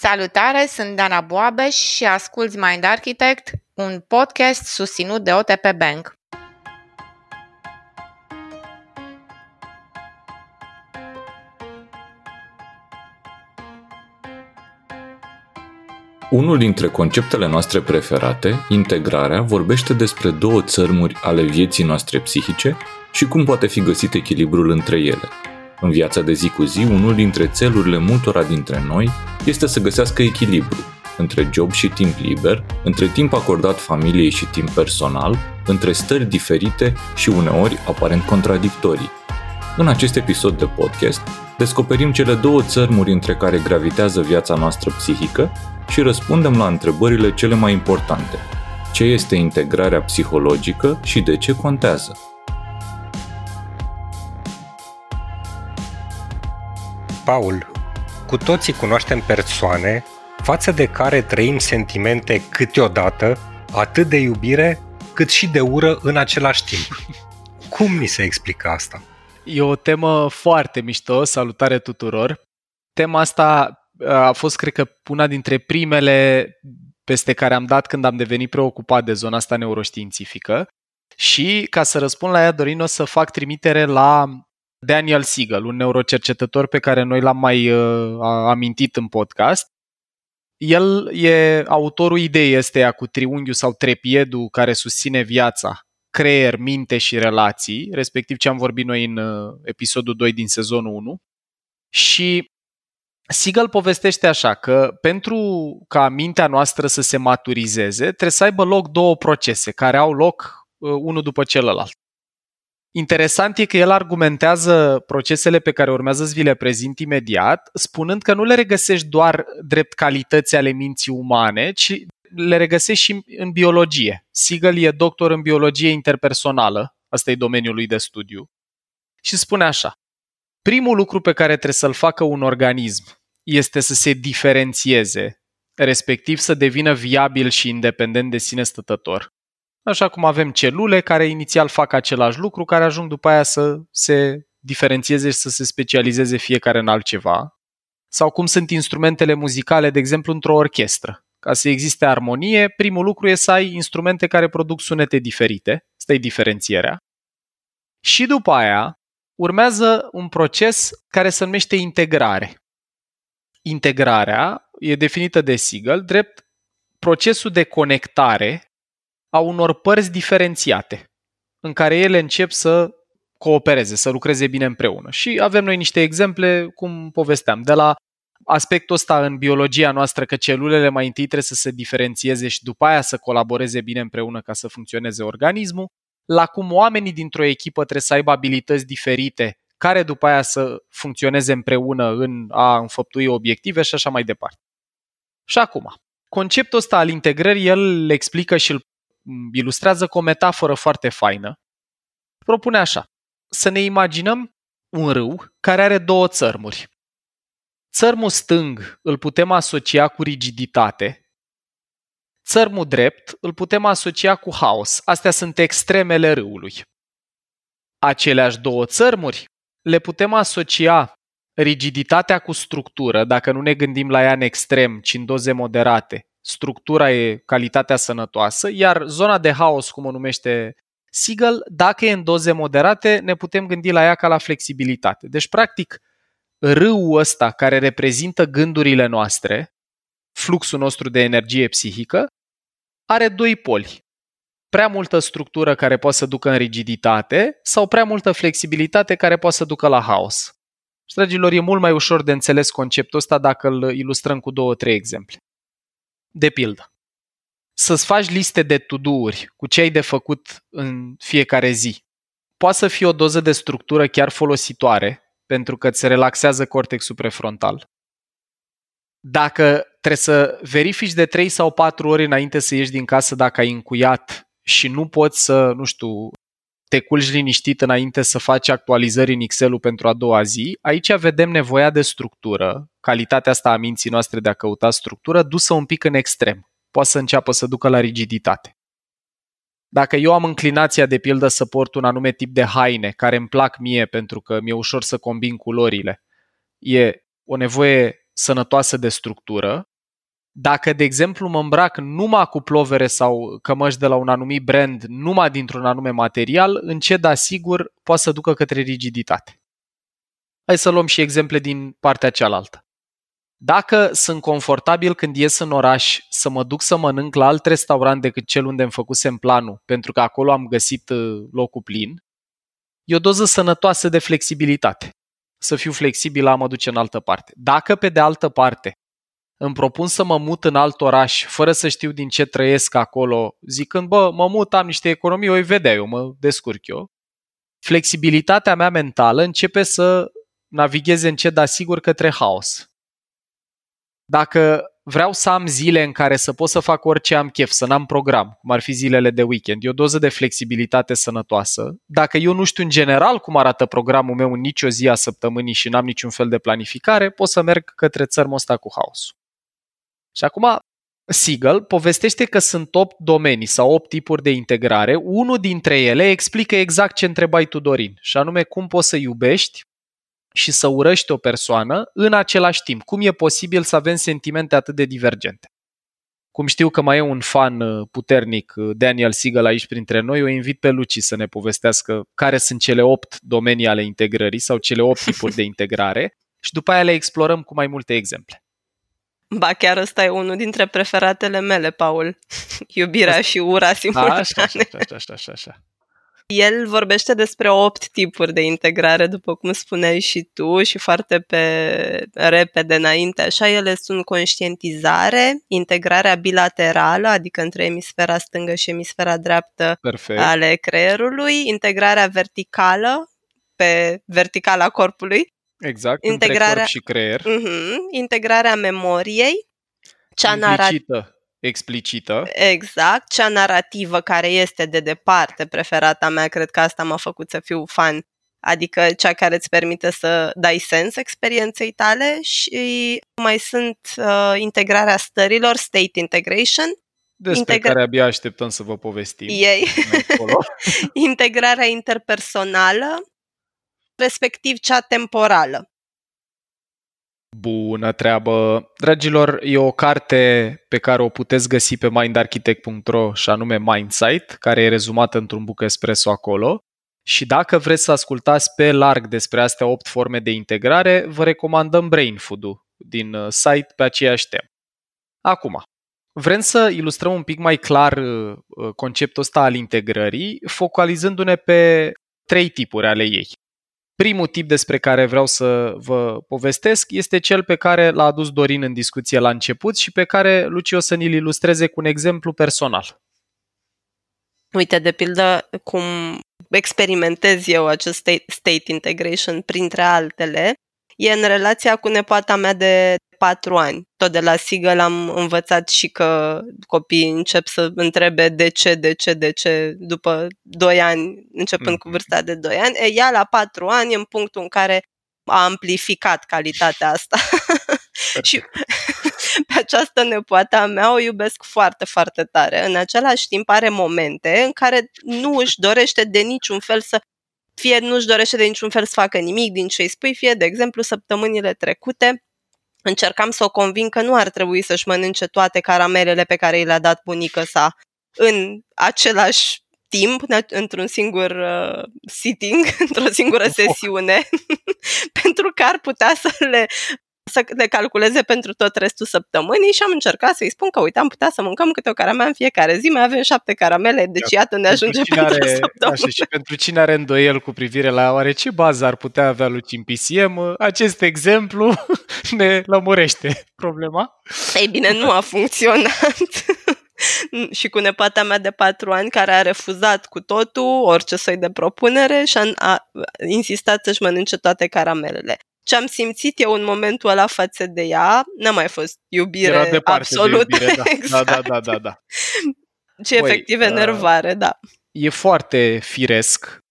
Salutare, sunt Dana Boabeș și asculți Mind Architect, un podcast susținut de OTP Bank. Unul dintre conceptele noastre preferate, integrarea, vorbește despre două țărmuri ale vieții noastre psihice și cum poate fi găsit echilibrul între ele. În viața de zi cu zi, unul dintre țelurile multora dintre noi este să găsească echilibru între job și timp liber, între timp acordat familiei și timp personal, între stări diferite și uneori aparent contradictorii. În acest episod de podcast, descoperim cele două țărmuri între care gravitează viața noastră psihică și răspundem la întrebările cele mai importante. Ce este integrarea psihologică și de ce contează? Paul, cu toții cunoaștem persoane față de care trăim sentimente câteodată atât de iubire cât și de ură în același timp. Cum ni se explică asta? E o temă foarte mișto, salutare tuturor. Tema asta a fost, cred că, una dintre primele peste care am dat când am devenit preocupat de zona asta neuroștiințifică. Și, ca să răspund la ea, Dorin, o să fac trimitere la Daniel Siegel, un neurocercetător pe care noi l-am mai uh, amintit în podcast. El e autorul ideii este cu triunghiul sau trepiedul care susține viața, creier, minte și relații, respectiv ce am vorbit noi în uh, episodul 2 din sezonul 1. Și Siegel povestește așa că pentru ca mintea noastră să se maturizeze, trebuie să aibă loc două procese care au loc uh, unul după celălalt. Interesant e că el argumentează procesele pe care urmează să vi le prezint imediat, spunând că nu le regăsești doar drept calități ale minții umane, ci le regăsești și în biologie. Siegel e doctor în biologie interpersonală, asta e domeniul lui de studiu, și spune așa. Primul lucru pe care trebuie să-l facă un organism este să se diferențieze, respectiv să devină viabil și independent de sine stătător. Așa cum avem celule care inițial fac același lucru, care ajung după aia să se diferențieze și să se specializeze fiecare în altceva. Sau cum sunt instrumentele muzicale, de exemplu, într-o orchestră. Ca să existe armonie, primul lucru e să ai instrumente care produc sunete diferite. Asta e diferențierea. Și după aia urmează un proces care se numește integrare. Integrarea e definită de Siegel drept procesul de conectare a unor părți diferențiate, în care ele încep să coopereze, să lucreze bine împreună. Și avem noi niște exemple, cum povesteam, de la aspectul ăsta în biologia noastră, că celulele mai întâi trebuie să se diferențieze și după aia să colaboreze bine împreună ca să funcționeze organismul, la cum oamenii dintr-o echipă trebuie să aibă abilități diferite care după aia să funcționeze împreună în a înfăptui obiective și așa mai departe. Și acum, conceptul ăsta al integrării, el le explică și îl ilustrează cu o metaforă foarte faină. Propune așa, să ne imaginăm un râu care are două țărmuri. Țărmul stâng îl putem asocia cu rigiditate, țărmul drept îl putem asocia cu haos. Astea sunt extremele râului. Aceleași două țărmuri le putem asocia rigiditatea cu structură, dacă nu ne gândim la ea în extrem, ci în doze moderate. Structura e calitatea sănătoasă, iar zona de haos, cum o numește Siegel, dacă e în doze moderate, ne putem gândi la ea ca la flexibilitate. Deci, practic, râul ăsta care reprezintă gândurile noastre, fluxul nostru de energie psihică, are doi poli. Prea multă structură care poate să ducă în rigiditate sau prea multă flexibilitate care poate să ducă la haos. Și, dragilor, e mult mai ușor de înțeles conceptul ăsta dacă îl ilustrăm cu două, trei exemple. De pildă, să-ți faci liste de to-do-uri cu ce ai de făcut în fiecare zi. Poate să fie o doză de structură chiar folositoare, pentru că îți relaxează cortexul prefrontal. Dacă trebuie să verifici de 3 sau 4 ori înainte să ieși din casă dacă ai încuiat și nu poți să, nu știu, te culci liniștit înainte să faci actualizări în Excel-ul pentru a doua zi, aici vedem nevoia de structură, calitatea asta a minții noastre de a căuta structură, dusă un pic în extrem. Poate să înceapă să ducă la rigiditate. Dacă eu am înclinația de pildă să port un anume tip de haine care îmi plac mie pentru că mi-e ușor să combin culorile, e o nevoie sănătoasă de structură. Dacă, de exemplu, mă îmbrac numai cu plovere sau cămăși de la un anumit brand, numai dintr-un anume material, încet, dar sigur, poate să ducă către rigiditate. Hai să luăm și exemple din partea cealaltă. Dacă sunt confortabil când ies în oraș să mă duc să mănânc la alt restaurant decât cel unde îmi făcusem planul, pentru că acolo am găsit uh, locul plin, e o doză sănătoasă de flexibilitate. Să fiu flexibil la a mă duce în altă parte. Dacă, pe de altă parte, îmi propun să mă mut în alt oraș, fără să știu din ce trăiesc acolo, zicând, bă, mă mut, am niște economii, o vedea eu, mă descurc eu, flexibilitatea mea mentală începe să navigheze încet, dar sigur, către haos. Dacă vreau să am zile în care să pot să fac orice am chef, să n-am program, cum ar fi zilele de weekend, e o doză de flexibilitate sănătoasă. Dacă eu nu știu în general cum arată programul meu în nicio zi a săptămânii și n-am niciun fel de planificare, pot să merg către țărmul ăsta cu haosul. Și acum, Siegel povestește că sunt 8 domenii sau 8 tipuri de integrare. Unul dintre ele explică exact ce întrebai tu, Dorin, și anume cum poți să iubești și să urăști o persoană în același timp. Cum e posibil să avem sentimente atât de divergente? Cum știu că mai e un fan uh, puternic, uh, Daniel Siegel, aici printre noi, o invit pe Luci să ne povestească care sunt cele opt domenii ale integrării sau cele opt tipuri de integrare și după aia le explorăm cu mai multe exemple. Ba, chiar ăsta e unul dintre preferatele mele, Paul. Iubirea și ura simultane. Așa, așa, așa, așa, așa, așa. El vorbește despre opt tipuri de integrare, după cum spuneai și tu, și foarte pe repede înainte. Așa, ele sunt conștientizare, integrarea bilaterală, adică între emisfera stângă și emisfera dreaptă Perfect. ale creierului, integrarea verticală pe verticala corpului, Exact, între integrarea- corp și creier. uh-huh, integrarea memoriei, cea narrativă. Implicită, explicită. Exact, cea narrativă care este de departe preferata mea, cred că asta m-a făcut să fiu fan, adică cea care îți permite să dai sens experienței tale și mai sunt uh, integrarea stărilor, state integration, Despre Integra- care abia așteptăm să vă povestim. ei, mai încolo. integrarea interpersonală, respectiv cea temporală. Bună treabă! Dragilor, e o carte pe care o puteți găsi pe mindarchitect.ro și anume Mindsight, care e rezumată într-un buc espresso acolo. Și dacă vreți să ascultați pe larg despre astea 8 forme de integrare, vă recomandăm Brain Food-ul din uh, site pe aceeași temă. Acum, vrem să ilustrăm un pic mai clar uh, uh, conceptul ăsta al integrării, focalizându-ne pe trei tipuri ale ei. Primul tip despre care vreau să vă povestesc este cel pe care l-a adus Dorin în discuție la început și pe care Luci o să ni-l ilustreze cu un exemplu personal. Uite, de pildă, cum experimentez eu acest state, state integration, printre altele, e în relația cu nepoata mea de patru ani. Tot de la Siegel am învățat și că copiii încep să întrebe de ce, de ce, de ce, după doi ani, începând Mhm. cu vârsta de doi ani. E, ea la patru ani e în punctul în care a amplificat calitatea asta. și pe această nepoată a mea o iubesc foarte, foarte tare. În același timp are momente în care nu își dorește de niciun fel să fie nu își dorește de niciun fel să facă nimic din ce îi spui, fie, de exemplu, săptămânile trecute încercam să o convin că nu ar trebui să-și mănânce toate caramelele pe care i le-a dat bunică sa în același timp, într-un singur uh, sitting, într-o singură sesiune, pentru că ar putea să le să le calculeze pentru tot restul săptămânii și am încercat să-i spun că, uite, am putea să mâncăm câte o caramea în fiecare zi, mai avem șapte caramele, deci iată ne ajunge cine pentru are, săptămână. așa, și pentru cine are îndoiel cu privire la oare ce bază ar putea avea Luci în PCM, acest exemplu ne lămurește problema. Ei bine, nu a funcționat. și cu nepata mea de patru ani care a refuzat cu totul orice soi de propunere și a, a insistat să-și mănânce toate caramelele. Ce am simțit eu în momentul ăla față de ea n-a mai fost iubire Era departe absolut. de iubire, da. exact. da, da, da, da, da. Ce Băi, efectiv uh, enervare, da. E foarte firesc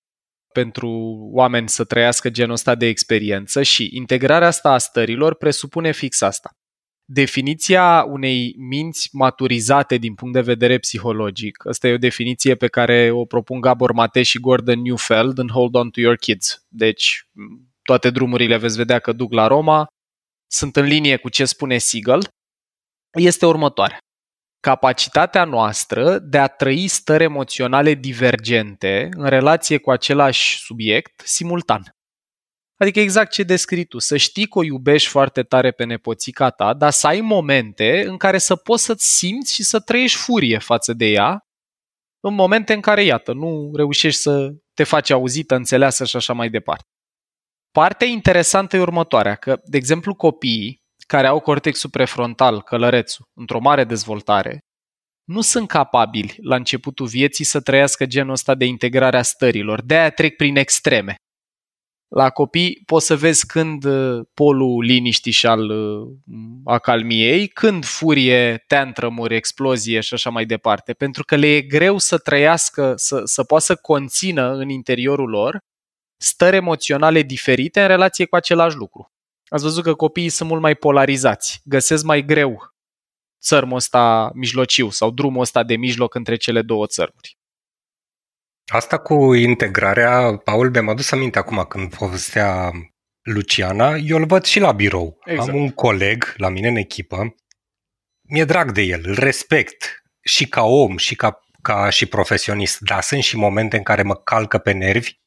pentru oameni să trăiască genul ăsta de experiență și integrarea asta a stărilor presupune fix asta. Definiția unei minți maturizate din punct de vedere psihologic, asta e o definiție pe care o propun Gabor Mate și Gordon Newfeld în Hold On To Your Kids. Deci, toate drumurile veți vedea că duc la Roma, sunt în linie cu ce spune Siegel, este următoarea. Capacitatea noastră de a trăi stări emoționale divergente în relație cu același subiect simultan. Adică exact ce descrii tu, să știi că o iubești foarte tare pe nepoțica ta, dar să ai momente în care să poți să-ți simți și să trăiești furie față de ea, în momente în care, iată, nu reușești să te faci auzită, înțeleasă și așa mai departe. Partea interesantă e următoarea, că, de exemplu, copiii care au cortexul prefrontal, călărețul, într-o mare dezvoltare, nu sunt capabili la începutul vieții să trăiască genul ăsta de integrare a stărilor. De-aia trec prin extreme. La copii poți să vezi când uh, polul liniștii și al uh, acalmiei, când furie, tantrum explozie și așa mai departe, pentru că le e greu să trăiască, să, să poată să conțină în interiorul lor stări emoționale diferite în relație cu același lucru. Ați văzut că copiii sunt mult mai polarizați, găsesc mai greu țărmul ăsta mijlociu sau drumul ăsta de mijloc între cele două țărmuri. Asta cu integrarea, Paul, mi-am adus aminte acum când povestea Luciana, eu îl văd și la birou. Exact. Am un coleg la mine în echipă, mi-e drag de el, îl respect și ca om și ca, ca și profesionist, dar sunt și momente în care mă calcă pe nervi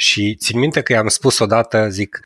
și țin minte că i-am spus odată, zic,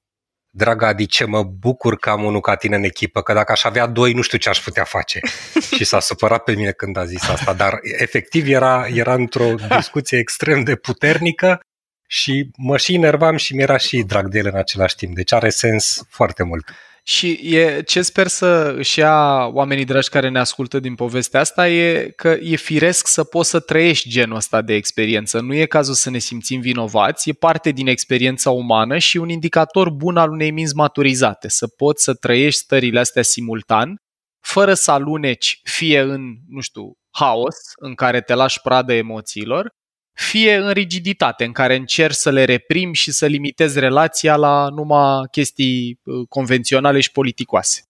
Draga Adi, ce mă bucur că am unul ca tine în echipă, că dacă aș avea doi, nu știu ce aș putea face. și s-a supărat pe mine când a zis asta, dar efectiv era, era într-o discuție extrem de puternică și mă și enervam și mi-era și drag de el în același timp. Deci are sens foarte mult. Și e, ce sper să își ia oamenii dragi care ne ascultă din povestea asta e că e firesc să poți să trăiești genul ăsta de experiență. Nu e cazul să ne simțim vinovați, e parte din experiența umană și un indicator bun al unei minți maturizate. Să poți să trăiești stările astea simultan, fără să aluneci fie în, nu știu, haos în care te lași pradă emoțiilor, fie în rigiditate, în care încerci să le reprim și să limitezi relația la numai chestii uh, convenționale și politicoase.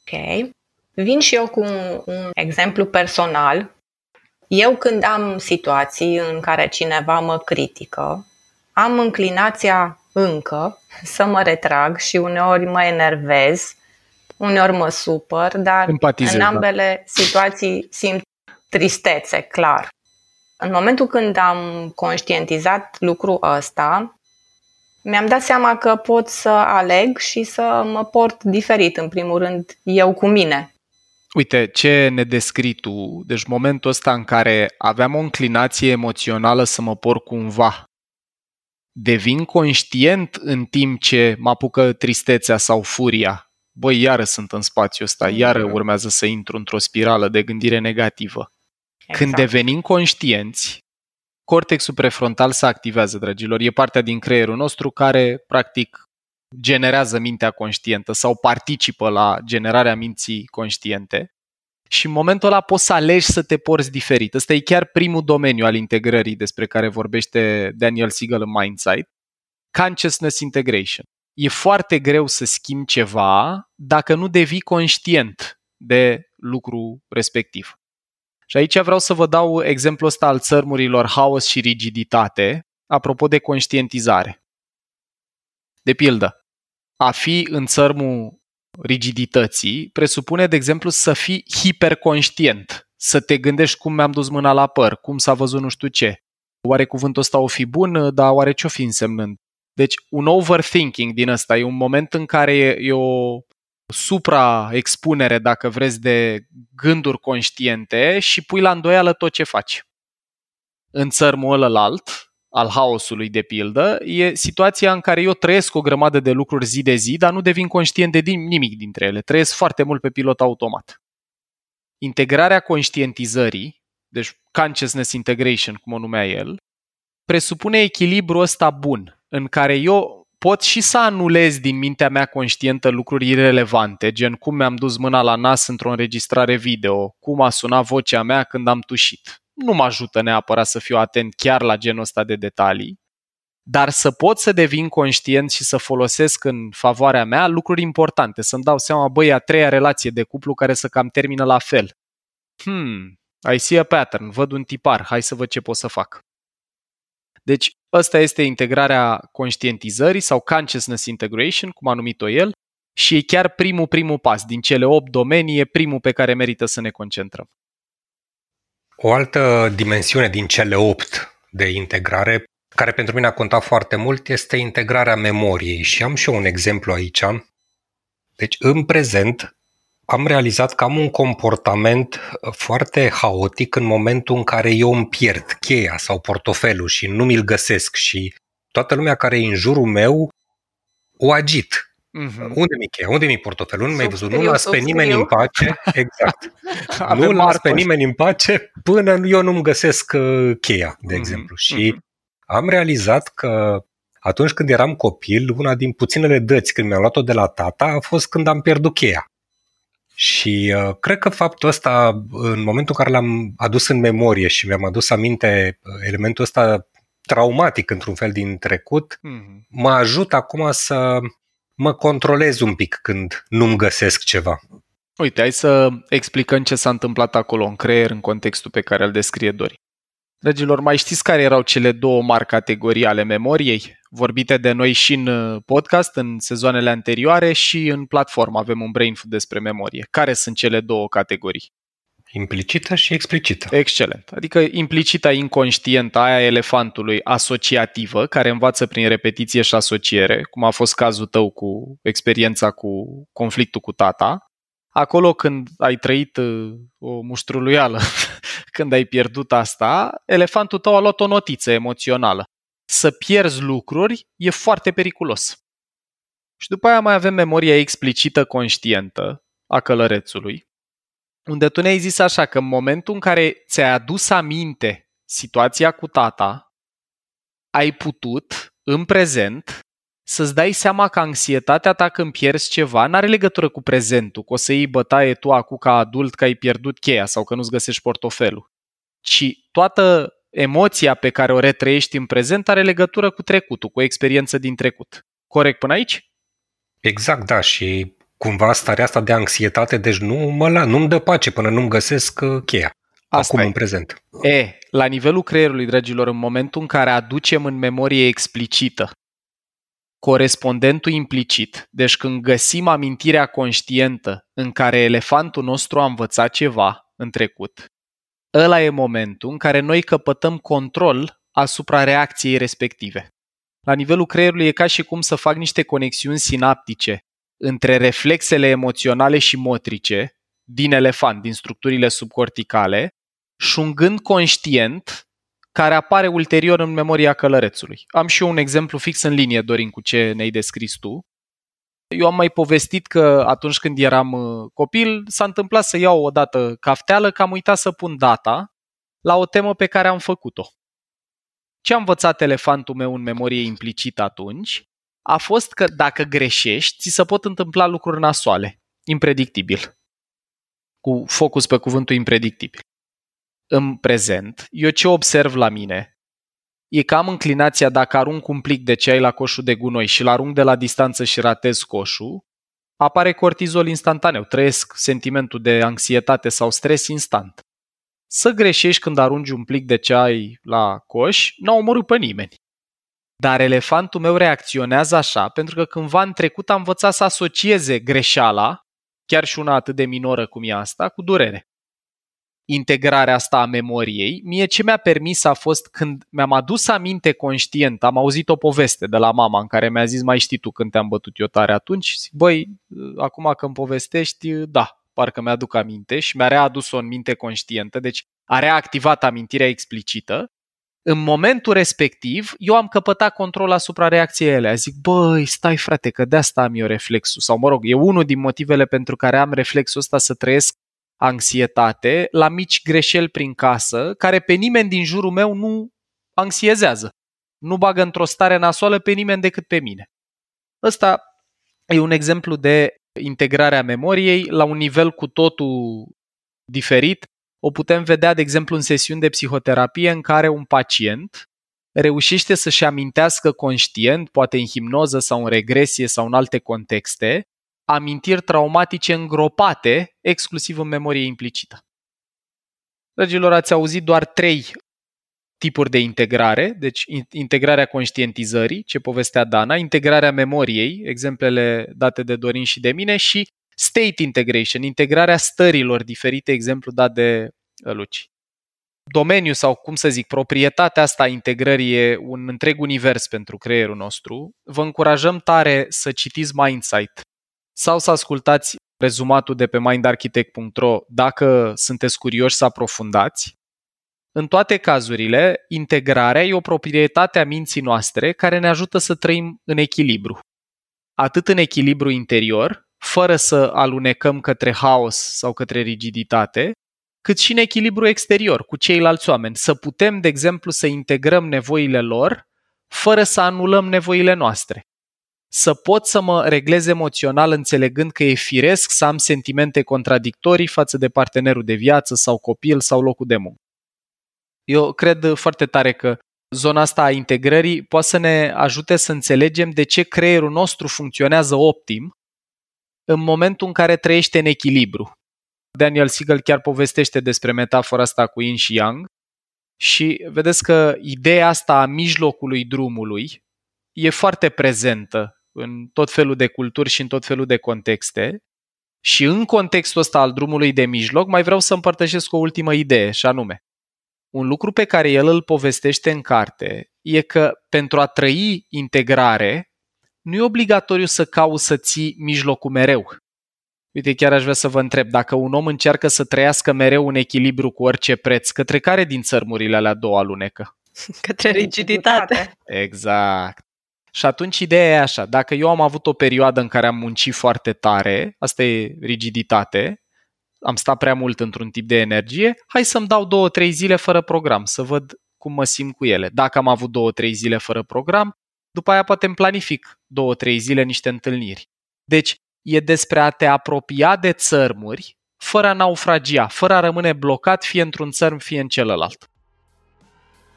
Ok. Vin și eu cu un, un exemplu personal. Eu când am situații în care cineva mă critică, am înclinația încă să mă retrag și uneori mă enervez, uneori mă supăr, dar Empatizez, în da. ambele da. situații simt tristețe, clar. În momentul când am conștientizat lucrul ăsta, mi-am dat seama că pot să aleg și să mă port diferit, în primul rând, eu cu mine. Uite, ce ne descrii tu, deci momentul ăsta în care aveam o înclinație emoțională să mă port cumva, devin conștient în timp ce mă apucă tristețea sau furia. Băi, iară sunt în spațiul ăsta, iară mm. urmează să intru într-o spirală de gândire negativă. Exact. Când devenim conștienți, cortexul prefrontal se activează, dragilor. E partea din creierul nostru care, practic, generează mintea conștientă sau participă la generarea minții conștiente. Și în momentul ăla poți să alegi să te porți diferit. Ăsta e chiar primul domeniu al integrării despre care vorbește Daniel Siegel în Mindsight. Consciousness Integration. E foarte greu să schimbi ceva dacă nu devii conștient de lucru respectiv. Și aici vreau să vă dau exemplul ăsta al țărmurilor haos și rigiditate, apropo de conștientizare. De pildă, a fi în țărmul rigidității presupune, de exemplu, să fii hiperconștient, să te gândești cum mi-am dus mâna la păr, cum s-a văzut nu știu ce. Oare cuvântul ăsta o fi bun, dar oare ce-o fi însemnând? Deci un overthinking din ăsta e un moment în care e, e o supraexpunere, dacă vreți, de gânduri conștiente și pui la îndoială tot ce faci. În țărmul ălălalt, al haosului de pildă, e situația în care eu trăiesc o grămadă de lucruri zi de zi, dar nu devin conștient de nimic dintre ele. Trăiesc foarte mult pe pilot automat. Integrarea conștientizării, deci consciousness integration, cum o numea el, presupune echilibru ăsta bun, în care eu pot și să anulez din mintea mea conștientă lucruri irelevante, gen cum mi-am dus mâna la nas într-o înregistrare video, cum a sunat vocea mea când am tușit. Nu mă ajută neapărat să fiu atent chiar la genul ăsta de detalii, dar să pot să devin conștient și să folosesc în favoarea mea lucruri importante, să-mi dau seama, băi, a treia relație de cuplu care să cam termină la fel. Hmm, I see a pattern, văd un tipar, hai să văd ce pot să fac. Deci, ăsta este integrarea conștientizării sau consciousness integration, cum a numit-o el, și e chiar primul, primul pas. Din cele 8 domenii e primul pe care merită să ne concentrăm. O altă dimensiune din cele 8 de integrare, care pentru mine a contat foarte mult, este integrarea memoriei. Și am și eu un exemplu aici. Deci, în prezent, am realizat că am un comportament foarte haotic în momentul în care eu îmi pierd cheia sau portofelul și nu mi-l găsesc și toată lumea care e în jurul meu o agit. Mm-hmm. Unde mi cheia? Unde mi portofelul? Nu mi-ai văzut. Nu las pe nimeni în pace. Exact. nu las pe nimeni în pace până eu nu-mi găsesc uh, cheia, de mm-hmm. exemplu. Și mm-hmm. am realizat că atunci când eram copil, una din puținele dăți când mi-am luat-o de la tata a fost când am pierdut cheia. Și uh, cred că faptul ăsta, în momentul în care l-am adus în memorie și mi-am adus aminte uh, elementul ăsta traumatic într-un fel din trecut, mm-hmm. mă ajută acum să mă controlez un pic când nu-mi găsesc ceva. Uite, hai să explicăm ce s-a întâmplat acolo în creier în contextul pe care îl descrie Dori. Dragilor, mai știți care erau cele două mari categorii ale memoriei? Vorbite de noi și în uh, podcast, în sezoanele anterioare și în platformă avem un brain food despre memorie. Care sunt cele două categorii? Implicită și explicită. Excelent. Adică implicita inconștientă aia elefantului asociativă, care învață prin repetiție și asociere, cum a fost cazul tău cu experiența cu conflictul cu tata, acolo când ai trăit uh, o muștruluială, când ai pierdut asta, elefantul tău a luat o notiță emoțională. Să pierzi lucruri e foarte periculos. Și după aia mai avem memoria explicită conștientă a călărețului, unde tu ne-ai zis așa că în momentul în care ți-ai adus aminte situația cu tata, ai putut, în prezent, să-ți dai seama că anxietatea ta când pierzi ceva nu are legătură cu prezentul, că o să iei bătaie tu acum ca adult că ai pierdut cheia sau că nu-ți găsești portofelul, ci toată emoția pe care o retrăiești în prezent are legătură cu trecutul, cu o experiență din trecut. Corect până aici? Exact, da, și cumva starea asta de anxietate, deci nu mă la, nu-mi dă pace până nu-mi găsesc uh, cheia. Asta acum, e. în prezent. E, la nivelul creierului, dragilor, în momentul în care aducem în memorie explicită corespondentul implicit, deci când găsim amintirea conștientă în care elefantul nostru a învățat ceva în trecut, ăla e momentul în care noi căpătăm control asupra reacției respective. La nivelul creierului e ca și cum să fac niște conexiuni sinaptice între reflexele emoționale și motrice din elefant, din structurile subcorticale, și un gând conștient care apare ulterior în memoria călărețului. Am și eu un exemplu fix în linie, Dorin, cu ce ne-ai descris tu. Eu am mai povestit că atunci când eram uh, copil s-a întâmplat să iau o dată cafteală că am uitat să pun data la o temă pe care am făcut-o. Ce a învățat elefantul meu în memorie implicită atunci a fost că dacă greșești, ți se pot întâmpla lucruri nasoale, impredictibil. Cu focus pe cuvântul impredictibil. În prezent, eu ce observ la mine e că am înclinația dacă arunc un plic de ceai la coșul de gunoi și-l arunc de la distanță și ratez coșul, apare cortizol instantaneu, trăiesc sentimentul de anxietate sau stres instant. Să greșești când arunci un plic de ceai la coș, n-a omorât pe nimeni. Dar elefantul meu reacționează așa pentru că cândva în trecut am învățat să asocieze greșeala, chiar și una atât de minoră cum e asta, cu durere. Integrarea asta a memoriei, mie ce mi-a permis a fost când mi-am adus aminte conștient, am auzit o poveste de la mama în care mi-a zis mai știi tu când te-am bătut eu tare atunci? Zic, băi, acum că îmi povestești, da, parcă mi-aduc aminte și mi-a readus-o în minte conștientă, deci a reactivat amintirea explicită în momentul respectiv, eu am căpătat control asupra reacției ele. Zic, băi, stai frate, că de asta am eu reflexul. Sau, mă rog, e unul din motivele pentru care am reflexul ăsta să trăiesc anxietate la mici greșeli prin casă, care pe nimeni din jurul meu nu anxiezează. Nu bagă într-o stare nasoală pe nimeni decât pe mine. Ăsta e un exemplu de integrare a memoriei la un nivel cu totul diferit o putem vedea, de exemplu, în sesiuni de psihoterapie în care un pacient reușește să-și amintească conștient, poate în hipnoză sau în regresie sau în alte contexte, amintiri traumatice îngropate exclusiv în memorie implicită. Dragilor, ați auzit doar trei tipuri de integrare, deci integrarea conștientizării, ce povestea Dana, integrarea memoriei, exemplele date de Dorin și de mine, și state integration, integrarea stărilor diferite, exemplu dat de uh, Luci. Domeniul sau, cum să zic, proprietatea asta a integrării e un întreg univers pentru creierul nostru. Vă încurajăm tare să citiți Mindsight sau să ascultați rezumatul de pe mindarchitect.ro dacă sunteți curioși să aprofundați. În toate cazurile, integrarea e o proprietate a minții noastre care ne ajută să trăim în echilibru. Atât în echilibru interior, fără să alunecăm către haos sau către rigiditate, cât și în echilibru exterior cu ceilalți oameni, să putem, de exemplu, să integrăm nevoile lor fără să anulăm nevoile noastre. Să pot să mă reglez emoțional înțelegând că e firesc să am sentimente contradictorii față de partenerul de viață sau copil sau locul de muncă. Eu cred foarte tare că zona asta a integrării poate să ne ajute să înțelegem de ce creierul nostru funcționează optim în momentul în care trăiește în echilibru. Daniel Siegel chiar povestește despre metafora asta cu yin și yang și vedeți că ideea asta a mijlocului drumului e foarte prezentă în tot felul de culturi și în tot felul de contexte. Și în contextul ăsta al drumului de mijloc mai vreau să împărtășesc o ultimă idee, și anume, un lucru pe care el îl povestește în carte e că pentru a trăi integrare, nu e obligatoriu să cauți să ții mijlocul mereu. Uite, chiar aș vrea să vă întreb, dacă un om încearcă să trăiască mereu în echilibru cu orice preț, către care din țărmurile alea două alunecă? Către rigiditate. Exact. Și atunci ideea e așa, dacă eu am avut o perioadă în care am muncit foarte tare, asta e rigiditate, am stat prea mult într-un tip de energie, hai să-mi dau două, trei zile fără program, să văd cum mă simt cu ele. Dacă am avut două, trei zile fără program, după aia poate îmi planific două, trei zile niște întâlniri. Deci, e despre a te apropia de țărmuri fără a naufragia, fără a rămâne blocat fie într-un țărm, fie în celălalt.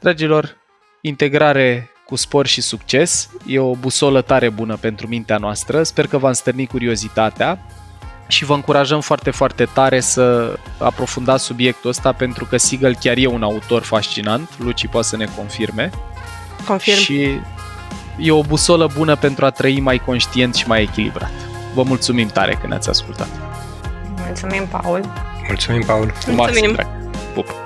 Dragilor, integrare cu spor și succes e o busolă tare bună pentru mintea noastră. Sper că v-am stârnit curiozitatea și vă încurajăm foarte, foarte tare să aprofundați subiectul ăsta pentru că Siegel chiar e un autor fascinant, Luci poate să ne confirme. Confirm. Și e o busolă bună pentru a trăi mai conștient și mai echilibrat. Vă mulțumim tare că ne-ați ascultat. Mulțumim, Paul. Mulțumim, Paul. Mulțumim. Drag. Pup.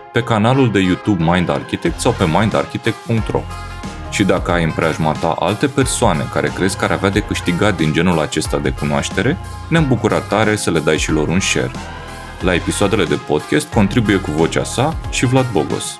pe canalul de YouTube Mind Architect sau pe mindarchitect.ro. Și dacă ai în preajma ta alte persoane care crezi că ar avea de câștigat din genul acesta de cunoaștere, ne-am bucurat tare să le dai și lor un share. La episoadele de podcast contribuie cu vocea sa și Vlad Bogos.